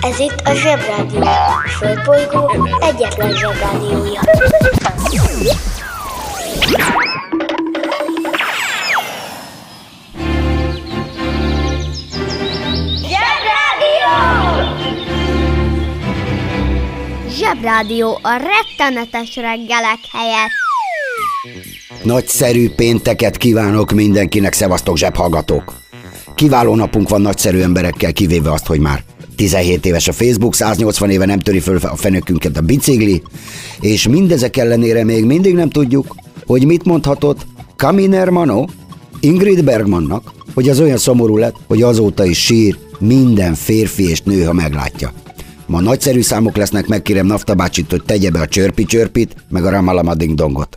Ez itt a Zsebrádió. A Földbolygó egyetlen Zsebrádiója. Zsebrádió! Zsebrádió a rettenetes reggelek helyett. Nagyszerű pénteket kívánok mindenkinek, szevasztok zsebhallgatók! Kiváló napunk van nagyszerű emberekkel, kivéve azt, hogy már 17 éves a Facebook, 180 éve nem töri föl a fenökünket a bicikli, és mindezek ellenére még mindig nem tudjuk, hogy mit mondhatott Kaminer Mano Ingrid Bergmannak, hogy az olyan szomorú lett, hogy azóta is sír minden férfi és nő, ha meglátja. Ma nagyszerű számok lesznek, megkérem Nafta bácsit, hogy tegye be a csörpi-csörpit, meg a Ramalama ding dongot.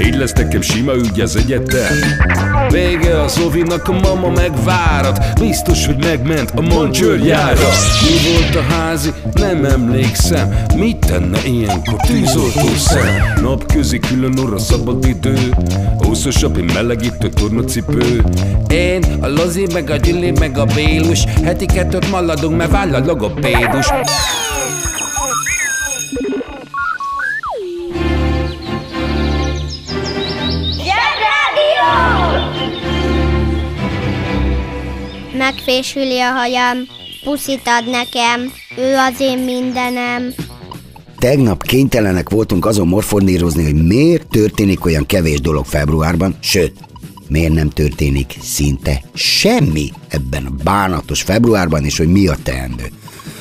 Így lesz nekem sima ügy az egyetem. Vége a Zovinak, a mama megvárat Biztos, hogy megment a mancsőrjára Mi volt a házi? Nem emlékszem. Mit tenne ilyenkor tűzoltó szem? Napközi külön orra szabad idő. Húszosabb, melegítő tornacipő. Én, a Lozi, meg a Gyüli, meg a Bélus. Heti kettőt maladunk, mert váll a logopédus Megfésüli a hajam, puszit ad nekem, ő az én mindenem. Tegnap kénytelenek voltunk azon morfondírozni, hogy miért történik olyan kevés dolog februárban, sőt, miért nem történik szinte semmi ebben a bánatos februárban, és hogy mi a teendő.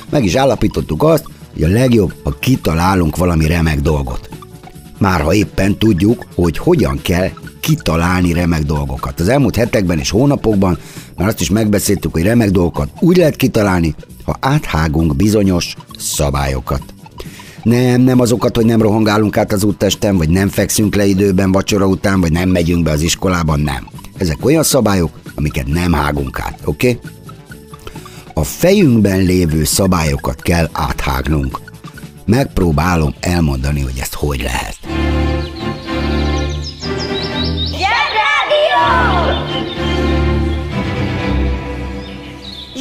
Meg is állapítottuk azt, hogy a legjobb, ha kitalálunk valami remek dolgot. Már ha éppen tudjuk, hogy hogyan kell kitalálni remek dolgokat. Az elmúlt hetekben és hónapokban már azt is megbeszéltük, hogy remek dolgokat úgy lehet kitalálni, ha áthágunk bizonyos szabályokat. Nem, nem azokat, hogy nem rohangálunk át az úttesten, vagy nem fekszünk le időben vacsora után, vagy nem megyünk be az iskolában, nem. Ezek olyan szabályok, amiket nem hágunk át, oké? Okay? A fejünkben lévő szabályokat kell áthágnunk. Megpróbálom elmondani, hogy ezt hogy lehet.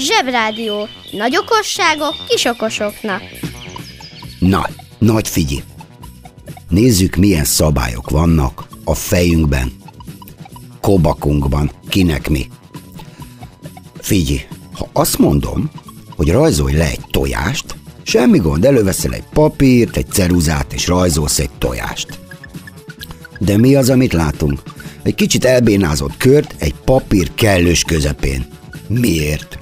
Zsebrádió. Nagy okosságok kis okosoknak. Na, nagy figyi! Nézzük, milyen szabályok vannak a fejünkben, kobakunkban, kinek mi. Figyelj, ha azt mondom, hogy rajzolj le egy tojást, semmi gond, előveszel egy papírt, egy ceruzát és rajzolsz egy tojást. De mi az, amit látunk? Egy kicsit elbénázott kört egy papír kellős közepén. Miért?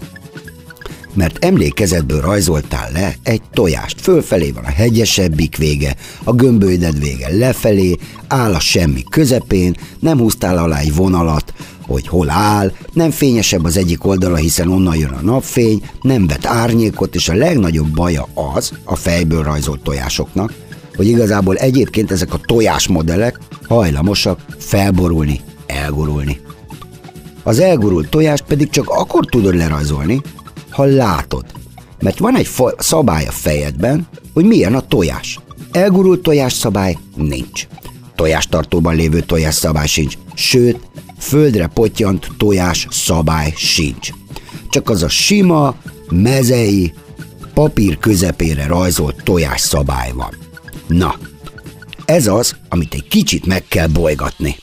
Mert emlékezetből rajzoltál le egy tojást. Fölfelé van a hegyesebbik vége, a gömbölyded vége lefelé, áll a semmi közepén, nem húztál alá egy vonalat, hogy hol áll, nem fényesebb az egyik oldala, hiszen onnan jön a napfény, nem vet árnyékot, és a legnagyobb baja az a fejből rajzolt tojásoknak, hogy igazából egyébként ezek a tojásmodellek hajlamosak felborulni, elgurulni. Az elgurult tojást pedig csak akkor tudod lerajzolni, ha látod. Mert van egy szabály a fejedben, hogy milyen a tojás. Elgurult tojás szabály nincs. Tojástartóban lévő tojás szabály sincs. Sőt, földre potyant tojás szabály sincs. Csak az a sima, mezei, papír közepére rajzolt tojás szabály van. Na, ez az, amit egy kicsit meg kell bolygatni.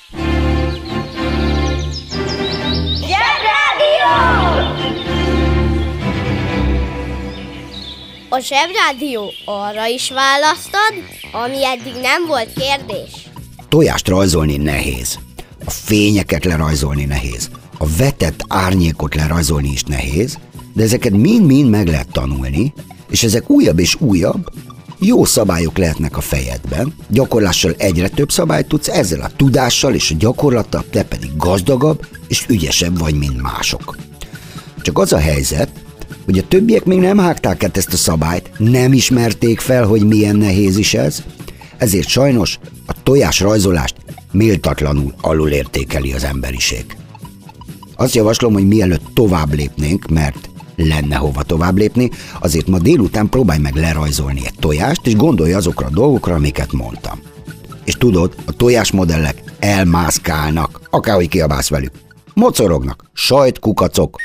A Zsebrádió arra is választad, ami eddig nem volt kérdés. Tojást rajzolni nehéz. A fényeket lerajzolni nehéz. A vetett árnyékot lerajzolni is nehéz, de ezeket mind-mind meg lehet tanulni, és ezek újabb és újabb, jó szabályok lehetnek a fejedben, gyakorlással egyre több szabályt tudsz, ezzel a tudással és a gyakorlattal te pedig gazdagabb és ügyesebb vagy, mint mások. Csak az a helyzet, hogy a többiek még nem hágták át ezt a szabályt, nem ismerték fel, hogy milyen nehéz is ez, ezért sajnos a tojás rajzolást méltatlanul alulértékeli az emberiség. Azt javaslom, hogy mielőtt tovább lépnénk, mert lenne hova tovább lépni, azért ma délután próbálj meg lerajzolni egy tojást, és gondolj azokra a dolgokra, amiket mondtam. És tudod, a tojásmodellek elmászkálnak, akárhogy kiabálsz velük. Mocorognak, sajt, kukacok.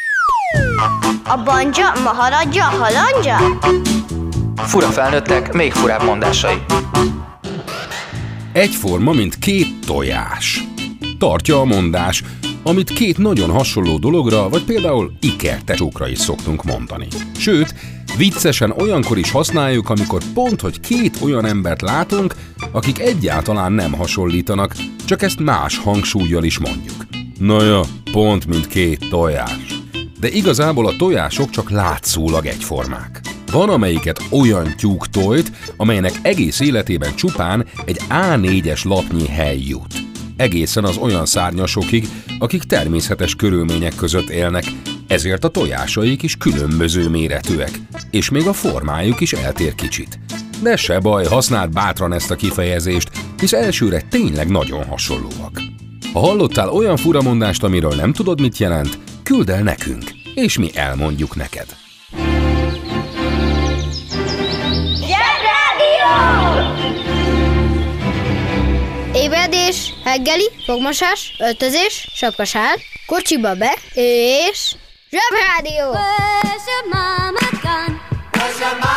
A banja, maharadja, halandja? Fura felnőttek, még furább mondásai. Egyforma, mint két tojás. Tartja a mondás, amit két nagyon hasonló dologra, vagy például ikertesókra is szoktunk mondani. Sőt, viccesen olyankor is használjuk, amikor pont, hogy két olyan embert látunk, akik egyáltalán nem hasonlítanak, csak ezt más hangsúlyjal is mondjuk. Na ja, pont mint két tojás. De igazából a tojások csak látszólag egyformák. Van amelyiket olyan tyúk tojt, amelynek egész életében csupán egy A4-es lapnyi hely jut. Egészen az olyan szárnyasokig, akik természetes körülmények között élnek, ezért a tojásaik is különböző méretűek, és még a formájuk is eltér kicsit. De se baj, használd bátran ezt a kifejezést, hisz elsőre tényleg nagyon hasonlóak. Ha hallottál olyan furamondást, amiről nem tudod, mit jelent, küld el nekünk, és mi elmondjuk neked. Ébredés, reggeli, fogmosás, öltözés, sapkasál, kocsiba be, és... Zsebrádió! Where's your mama gone? Where's your mama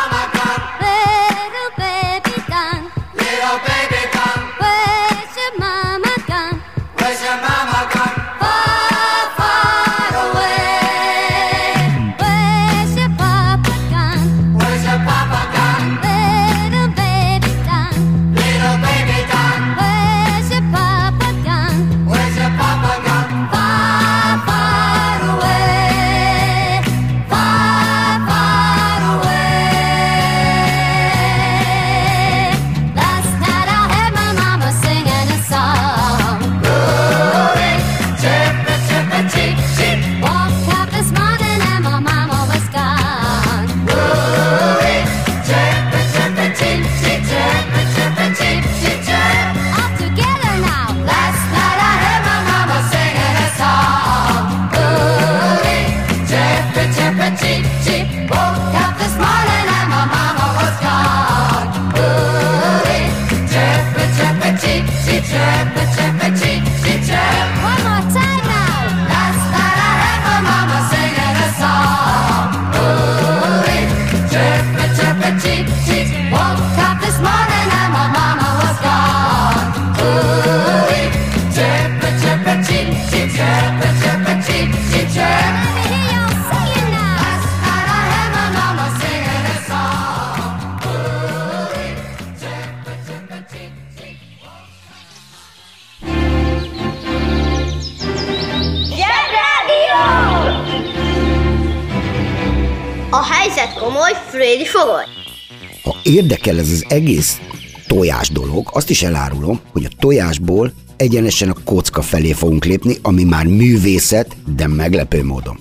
Ha érdekel ez az egész tojás dolog, azt is elárulom, hogy a tojásból egyenesen a kocka felé fogunk lépni, ami már művészet, de meglepő módon.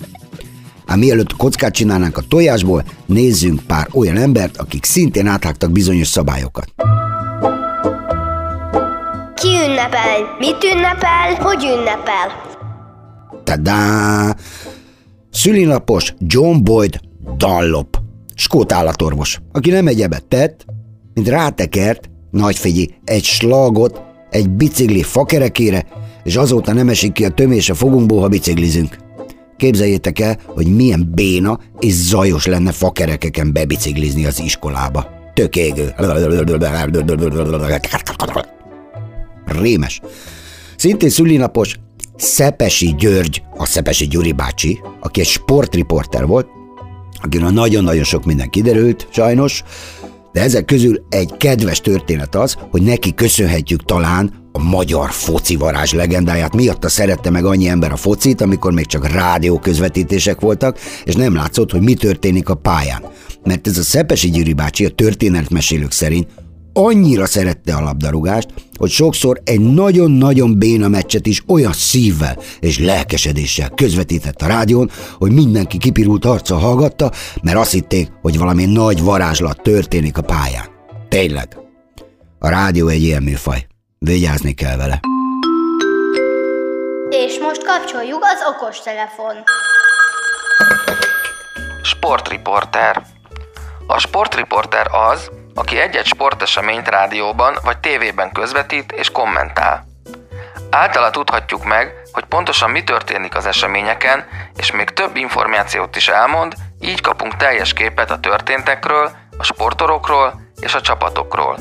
Ám mielőtt kockát csinálnánk a tojásból, nézzünk pár olyan embert, akik szintén áthágtak bizonyos szabályokat. Ki ünnepel? Mit ünnepel? Hogy ünnepel? Tadá! Szülinapos John Boyd Dunlop, skót állatorvos, aki nem egyebet tett, mint rátekert, nagyfigyi, egy slagot egy bicikli fakerekére, és azóta nem esik ki a tömés a fogunkból, ha biciklizünk. Képzeljétek el, hogy milyen béna és zajos lenne fakerekeken bebiciklizni az iskolába. Tök égő. Rémes. Szintén szülinapos Szepesi György, a Szepesi Gyuri bácsi, aki egy sportriporter volt, akiről nagyon-nagyon sok minden kiderült, sajnos, de ezek közül egy kedves történet az, hogy neki köszönhetjük talán a magyar foci varázs legendáját. Miatta szerette meg annyi ember a focit, amikor még csak rádió közvetítések voltak, és nem látszott, hogy mi történik a pályán. Mert ez a Szepesi Gyuri bácsi a történetmesélők szerint annyira szerette a labdarúgást, hogy sokszor egy nagyon-nagyon béna meccset is olyan szívvel és lelkesedéssel közvetített a rádión, hogy mindenki kipirult arca hallgatta, mert azt hitték, hogy valami nagy varázslat történik a pályán. Tényleg. A rádió egy ilyen műfaj. Vigyázni kell vele. És most kapcsoljuk az okostelefon. Sportriporter. A sportriporter az, aki egy-egy sporteseményt rádióban vagy tévében közvetít és kommentál. Általa tudhatjuk meg, hogy pontosan mi történik az eseményeken, és még több információt is elmond, így kapunk teljes képet a történtekről, a sportorokról és a csapatokról.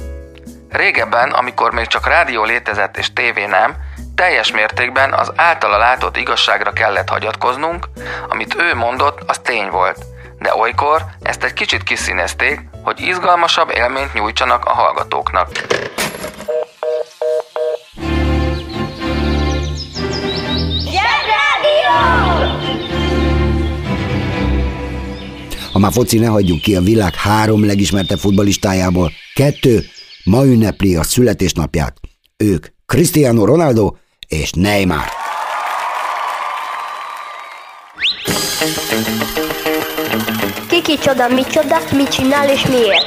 Régebben, amikor még csak rádió létezett és tévé nem, teljes mértékben az általa látott igazságra kellett hagyatkoznunk, amit ő mondott, az tény volt. De olykor ezt egy kicsit kiszínezték, hogy izgalmasabb élményt nyújtsanak a hallgatóknak. Ha már foci, ne hagyjunk ki a világ három legismertebb futbalistájából. Kettő ma ünnepli a születésnapját. Ők Cristiano Ronaldo és Neymar. Ki kicsoda, micsoda, mit csinál és miért?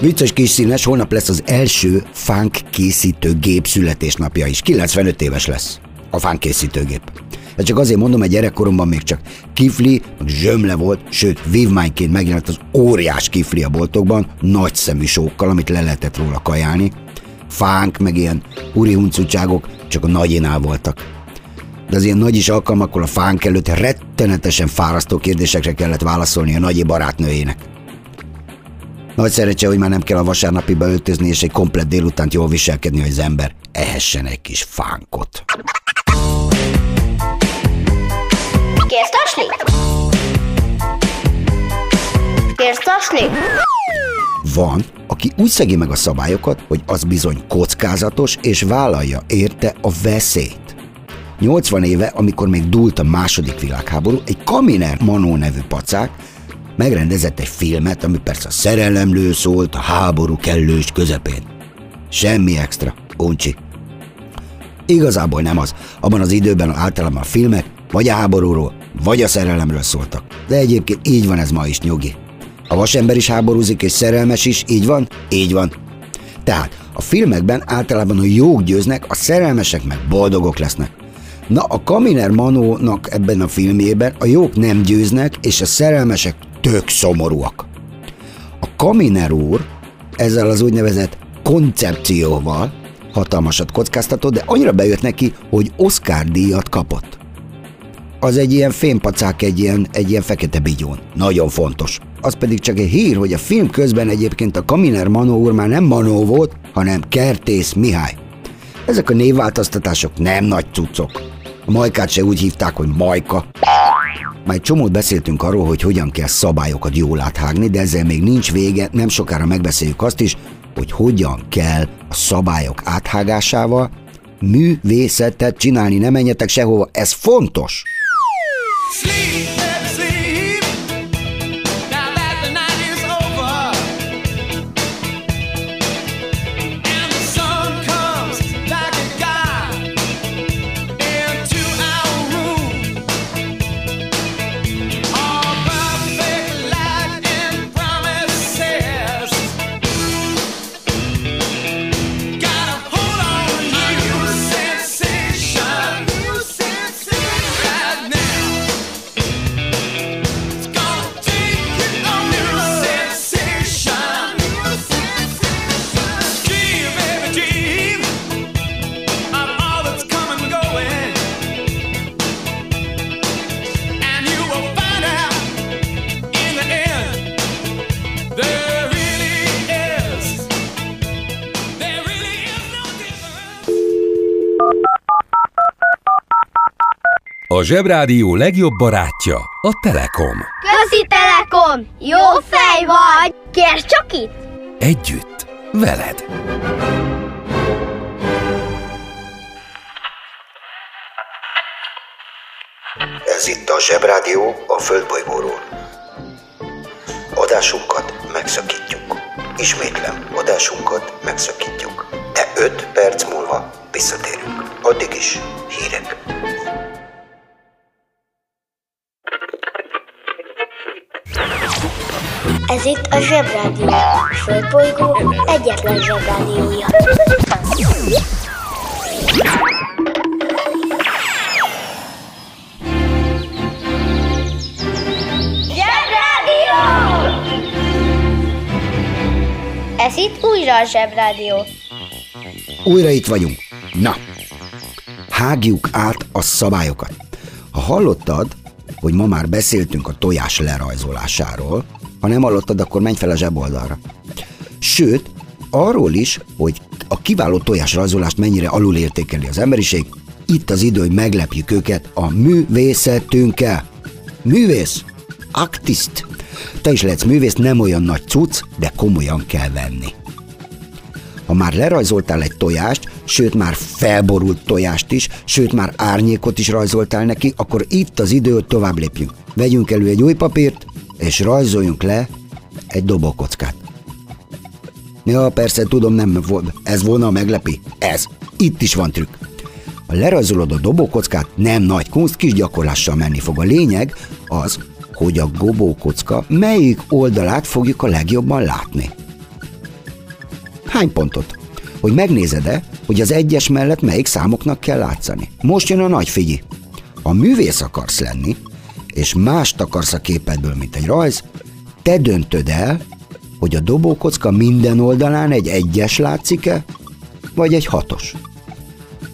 Vicces kis színes, holnap lesz az első fánk készítőgép születésnapja is. 95 éves lesz a fánk készítőgép. Ez csak azért mondom, hogy gyerekkoromban még csak kifli, meg zsömle volt, sőt, vívmányként megjelent az óriás kifli a boltokban, nagy szemű sókkal, amit le lehetett róla kajálni. Fánk, meg ilyen úri huncutságok csak a nagyinál voltak. De az ilyen nagy is alkalmakkor a fánk előtt rettenetesen fárasztó kérdésekre kellett válaszolni a nagyi barátnőjének. Nagy szerencse, hogy már nem kell a vasárnapi beöltözni, és egy komplet délutánt jól viselkedni, hogy az ember ehessen egy kis fánkot. Kérsz tasni? Kérsz tasni? Van, aki úgy szegi meg a szabályokat, hogy az bizony kockázatos, és vállalja érte a veszélyt. 80 éve, amikor még dúlt a második világháború, egy Kaminer Manó nevű pacák megrendezett egy filmet, ami persze a szerelemlő szólt a háború kellős közepén. Semmi extra, uncsi. Igazából nem az. Abban az időben általában a filmek vagy a háborúról, vagy a szerelemről szóltak. De egyébként így van ez ma is, nyugi. A vasember is háborúzik, és szerelmes is, így van? Így van. Tehát a filmekben általában a jók győznek, a szerelmesek meg boldogok lesznek. Na, a Kaminer Manónak ebben a filmjében a jók nem győznek, és a szerelmesek tök szomorúak. A Kaminer úr ezzel az úgynevezett koncepcióval hatalmasat kockáztatott, de annyira bejött neki, hogy Oscar díjat kapott. Az egy ilyen fémpacák, egy ilyen, egy ilyen fekete bigyón. Nagyon fontos. Az pedig csak egy hír, hogy a film közben egyébként a Kaminer Manó úr már nem Manó volt, hanem Kertész Mihály. Ezek a névváltoztatások nem nagy cuccok. Majkát se úgy hívták, hogy majka. Már egy csomót beszéltünk arról, hogy hogyan kell szabályokat jól áthágni, de ezzel még nincs vége, nem sokára megbeszéljük azt is, hogy hogyan kell a szabályok áthágásával művészetet csinálni, ne menjetek sehova, ez fontos. Sleep. Zsebrádió legjobb barátja a Telekom. Közi Telekom! Jó fej vagy! Kérd csak itt! Együtt, veled. Ez itt a Zsebrádió a Földbolygóról. Adásunkat megszakítjuk. Ismétlem, adásunkat megszakítjuk. De 5 perc múlva visszatérünk. Addig is hírek. Ez itt a Zsebrádió. A Földbolygó egyetlen Zsebrádiója. Zsebrádió! Ez itt újra a Zsebrádió. Újra itt vagyunk. Na, hágjuk át a szabályokat. Ha hallottad, hogy ma már beszéltünk a tojás lerajzolásáról, ha nem hallottad, akkor menj fel a zseboldalra. Sőt, arról is, hogy a kiváló tojásrajzolást mennyire alulértékeli az emberiség, itt az idő, hogy meglepjük őket a művészetünkkel. Művész, aktiszt. Te is lehetsz művész, nem olyan nagy cucc, de komolyan kell venni. Ha már lerajzoltál egy tojást, sőt már felborult tojást is, sőt már árnyékot is rajzoltál neki, akkor itt az idő, hogy tovább lépjünk. Vegyünk elő egy új papírt, és rajzoljunk le egy dobókockát. Ja, persze, tudom, nem volt. Ez volna a meglepi. Ez. Itt is van trükk. Ha lerajzolod a dobókockát, nem nagy kunst, kis gyakorlással menni fog. A lényeg az, hogy a gobókocka melyik oldalát fogjuk a legjobban látni. Hány pontot? Hogy megnézed-e, hogy az egyes mellett melyik számoknak kell látszani. Most jön a nagy figyi. Ha művész akarsz lenni, és mást akarsz a képedből, mint egy rajz, te döntöd el, hogy a dobókocka minden oldalán egy egyes látszik-e, vagy egy hatos.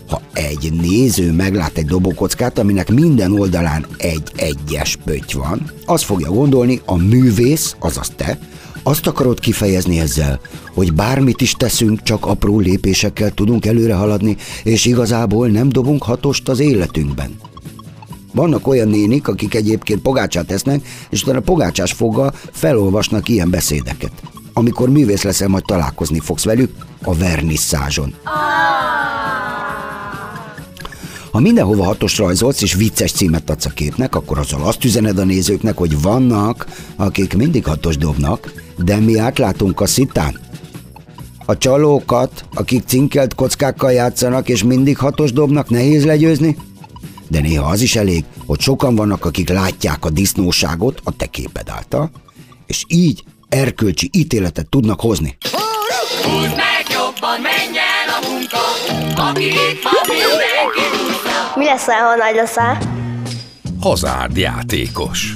Ha egy néző meglát egy dobókockát, aminek minden oldalán egy egyes pötty van, az fogja gondolni, a művész, azaz te, azt akarod kifejezni ezzel, hogy bármit is teszünk, csak apró lépésekkel tudunk előre haladni, és igazából nem dobunk hatost az életünkben. Vannak olyan nénik, akik egyébként pogácsát esznek, és utána pogácsás foggal felolvasnak ilyen beszédeket. Amikor művész leszel, majd találkozni fogsz velük a vernisszázson. Ha mindenhova hatos rajzolsz és vicces címet adsz a képnek, akkor azzal azt üzened a nézőknek, hogy vannak, akik mindig hatos dobnak, de mi átlátunk a szitán. A csalókat, akik cinkelt kockákkal játszanak és mindig hatos dobnak, nehéz legyőzni? De néha az is elég, hogy sokan vannak, akik látják a disznóságot a te képed által, és így erkölcsi ítéletet tudnak hozni. Húzd meg jobban, menj el a munka, aki itt van, mindenki húzza. Mi leszel, ha nagy leszel? Hazárdjátékos.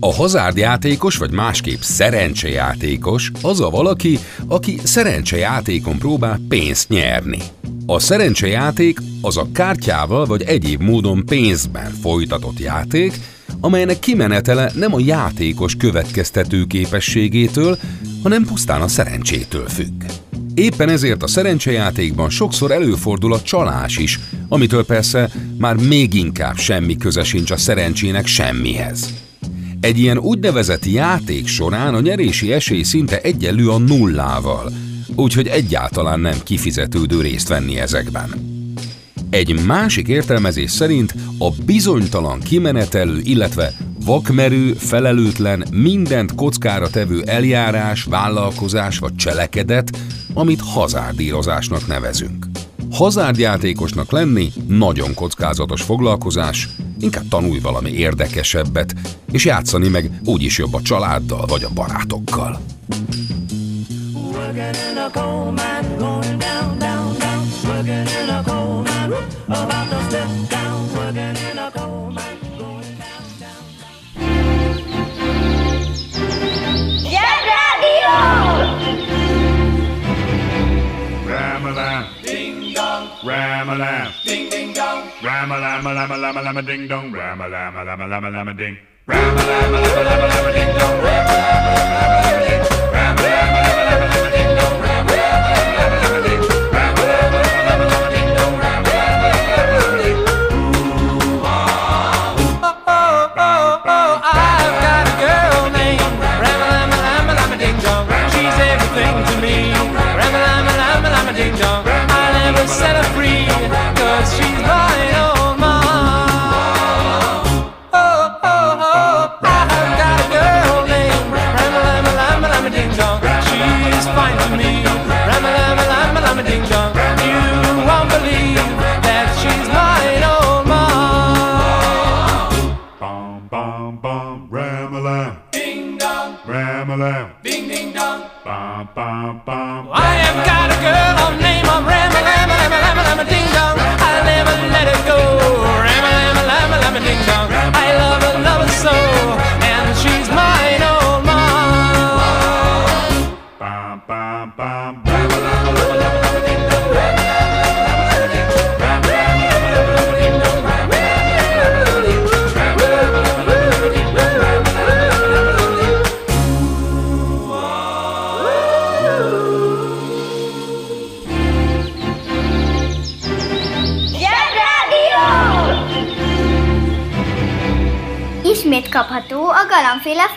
A hazárdjátékos, vagy másképp szerencsejátékos az a valaki, aki szerencsejátékon próbál pénzt nyerni. A szerencsejáték az a kártyával vagy egyéb módon pénzben folytatott játék, amelynek kimenetele nem a játékos következtető képességétől, hanem pusztán a szerencsétől függ. Éppen ezért a szerencsejátékban sokszor előfordul a csalás is, amitől persze már még inkább semmi köze sincs a szerencsének semmihez. Egy ilyen úgynevezett játék során a nyerési esély szinte egyenlő a nullával, úgyhogy egyáltalán nem kifizetődő részt venni ezekben. Egy másik értelmezés szerint a bizonytalan kimenetelő, illetve vakmerő, felelőtlen, mindent kockára tevő eljárás, vállalkozás vagy cselekedet, amit hazárdírozásnak nevezünk. Hazárdjátékosnak lenni nagyon kockázatos foglalkozás, inkább tanulj valami érdekesebbet, és játszani meg úgyis jobb a családdal vagy a barátokkal. Working in a coal mine, going down, down, down. Working in a coal mine, whoop, about to step down. Working in a coal mine, going down, down. Zsebrádió! Ram-a-lam, ding dong, ram-a-lam, ding ding dong, ram-a-lam, lam-a-lam, lam-a ding dong, ram-a-lam, lam-a lam lam ding, ram-a-lam, lam-a lam lam ding dong, ram-a-lam, lam-a ding, ram-a-lam,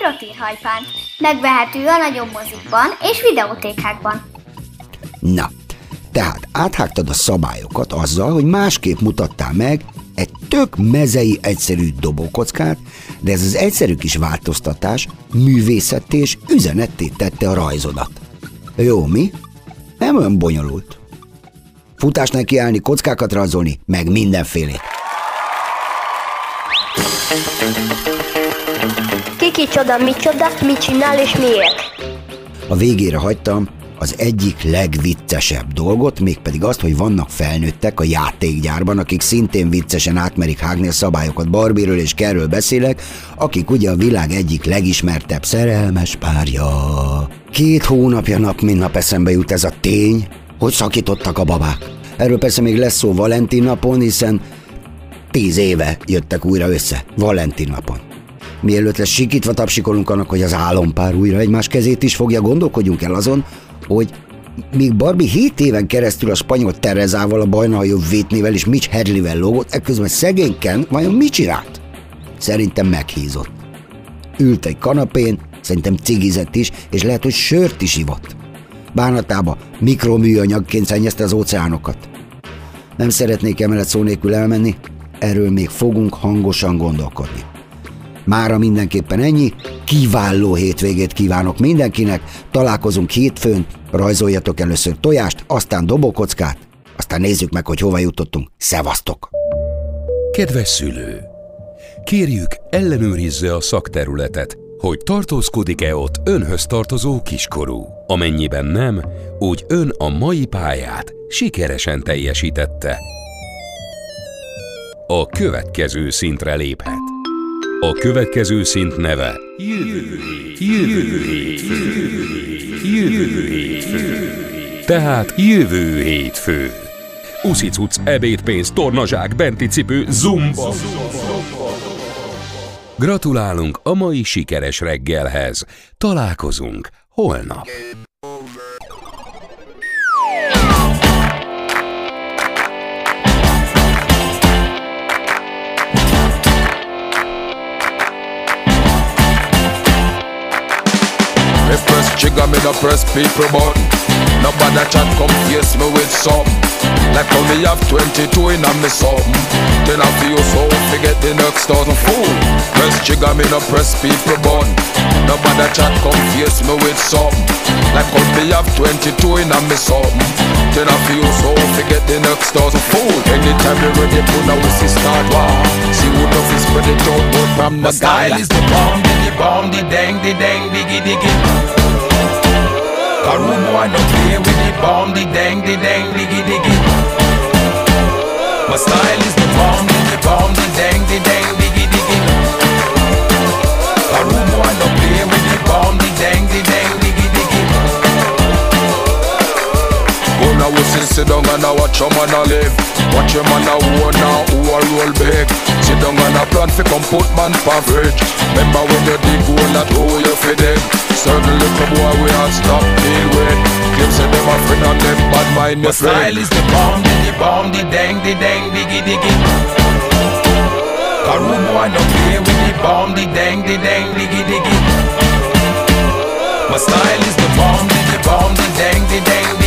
frottírhajpánt. Megvehető a nagyobb mozikban és videótékákban. Na, tehát áthágtad a szabályokat azzal, hogy másképp mutattál meg egy tök mezei egyszerű dobókockát, de ez az egyszerű kis változtatás művészetté és üzenetté tette a rajzodat. Jó, mi? Nem olyan bonyolult. Futás nekiállni, kockákat rajzolni, meg mindenfélét. Ki kicsoda, micsoda, mit csinál és miért? A végére hagytam az egyik legviccesebb dolgot, mégpedig azt, hogy vannak felnőttek a játékgyárban, akik szintén viccesen átmerik hágni a szabályokat. Barbiről és Kerről beszélek, akik ugye a világ egyik legismertebb szerelmes párja. Két hónapja nap, mint nap eszembe jut ez a tény, hogy szakítottak a babák. Erről persze még lesz szó Valentin napon, hiszen tíz éve jöttek újra össze, Valentin napon. Mielőtt lesz sikítva tapsikolunk annak, hogy az álompár újra egymás kezét is fogja, gondolkodjunk el azon, hogy míg Barbie 7 éven keresztül a spanyol Terezával, a bajnaljobb Whitneyvel és Mitch Hedleyvel lógott, ekközben szegény Ken vajon mit csinált? Szerintem meghízott. Ült egy kanapén, szerintem cigizett is, és lehet, hogy sört is ivott. Bánatába mikroműanyagként szennyezte az óceánokat. Nem szeretnék emellett szó nélkül elmenni, erről még fogunk hangosan gondolkodni. Mára mindenképpen ennyi, kiváló hétvégét kívánok mindenkinek, találkozunk hétfőn, rajzoljatok először tojást, aztán dobókockát, aztán nézzük meg, hogy hova jutottunk. Szevasztok! Kedves szülő! Kérjük, ellenőrizze a szakterületet, hogy tartózkodik-e ott önhöz tartozó kiskorú. Amennyiben nem, úgy ön a mai pályát sikeresen teljesítette. A következő szintre léphet. A következő szint neve Jövő hét, jövő hétfő, jövő hétfő. Tehát jövő hétfő. Uszicuc, ebédpénz, tornazsák, benti cipő, zumba. Gratulálunk a mai sikeres reggelhez. Találkozunk holnap. No press people button. Nobody chat come face me with some. Like me have 22 in a me something. Then I feel so forget the next thousand fool. Press trigger, me no press people button. Nobody chat come face me with some. Like me have 22 in a me something. Then I feel so forget the next thousand fool. Anytime you ready, put now we see start war. See who the fist spread it out, but from the style is the bomb, the bomb, the dang, the dang, diggy, diggy. Rude boy don't play with the bomb, the dang, the dang, diggy, diggy. My style is the bomb, the, bomb, the dang, the dang, diggy, diggy. Rude boy don't play with the bomb, the dang, the dang, diggy, diggy. Go now we sit, sit down and I watch your man a live Watch your man a own now who a roll big Sit down plan fi come put man pa fridge Remember when you dig hole that hole you fi dig? Certain little boy we a stop deal with Claim say them a friend and them bad mind your friend. style is the bomb, the, the bomb, the dang, the dang, diggy, diggy rude boy don't play with the bomb, the dang, the dang, diggy, diggy My style is the bomb, the, the bomb, the dang, the dang, diggy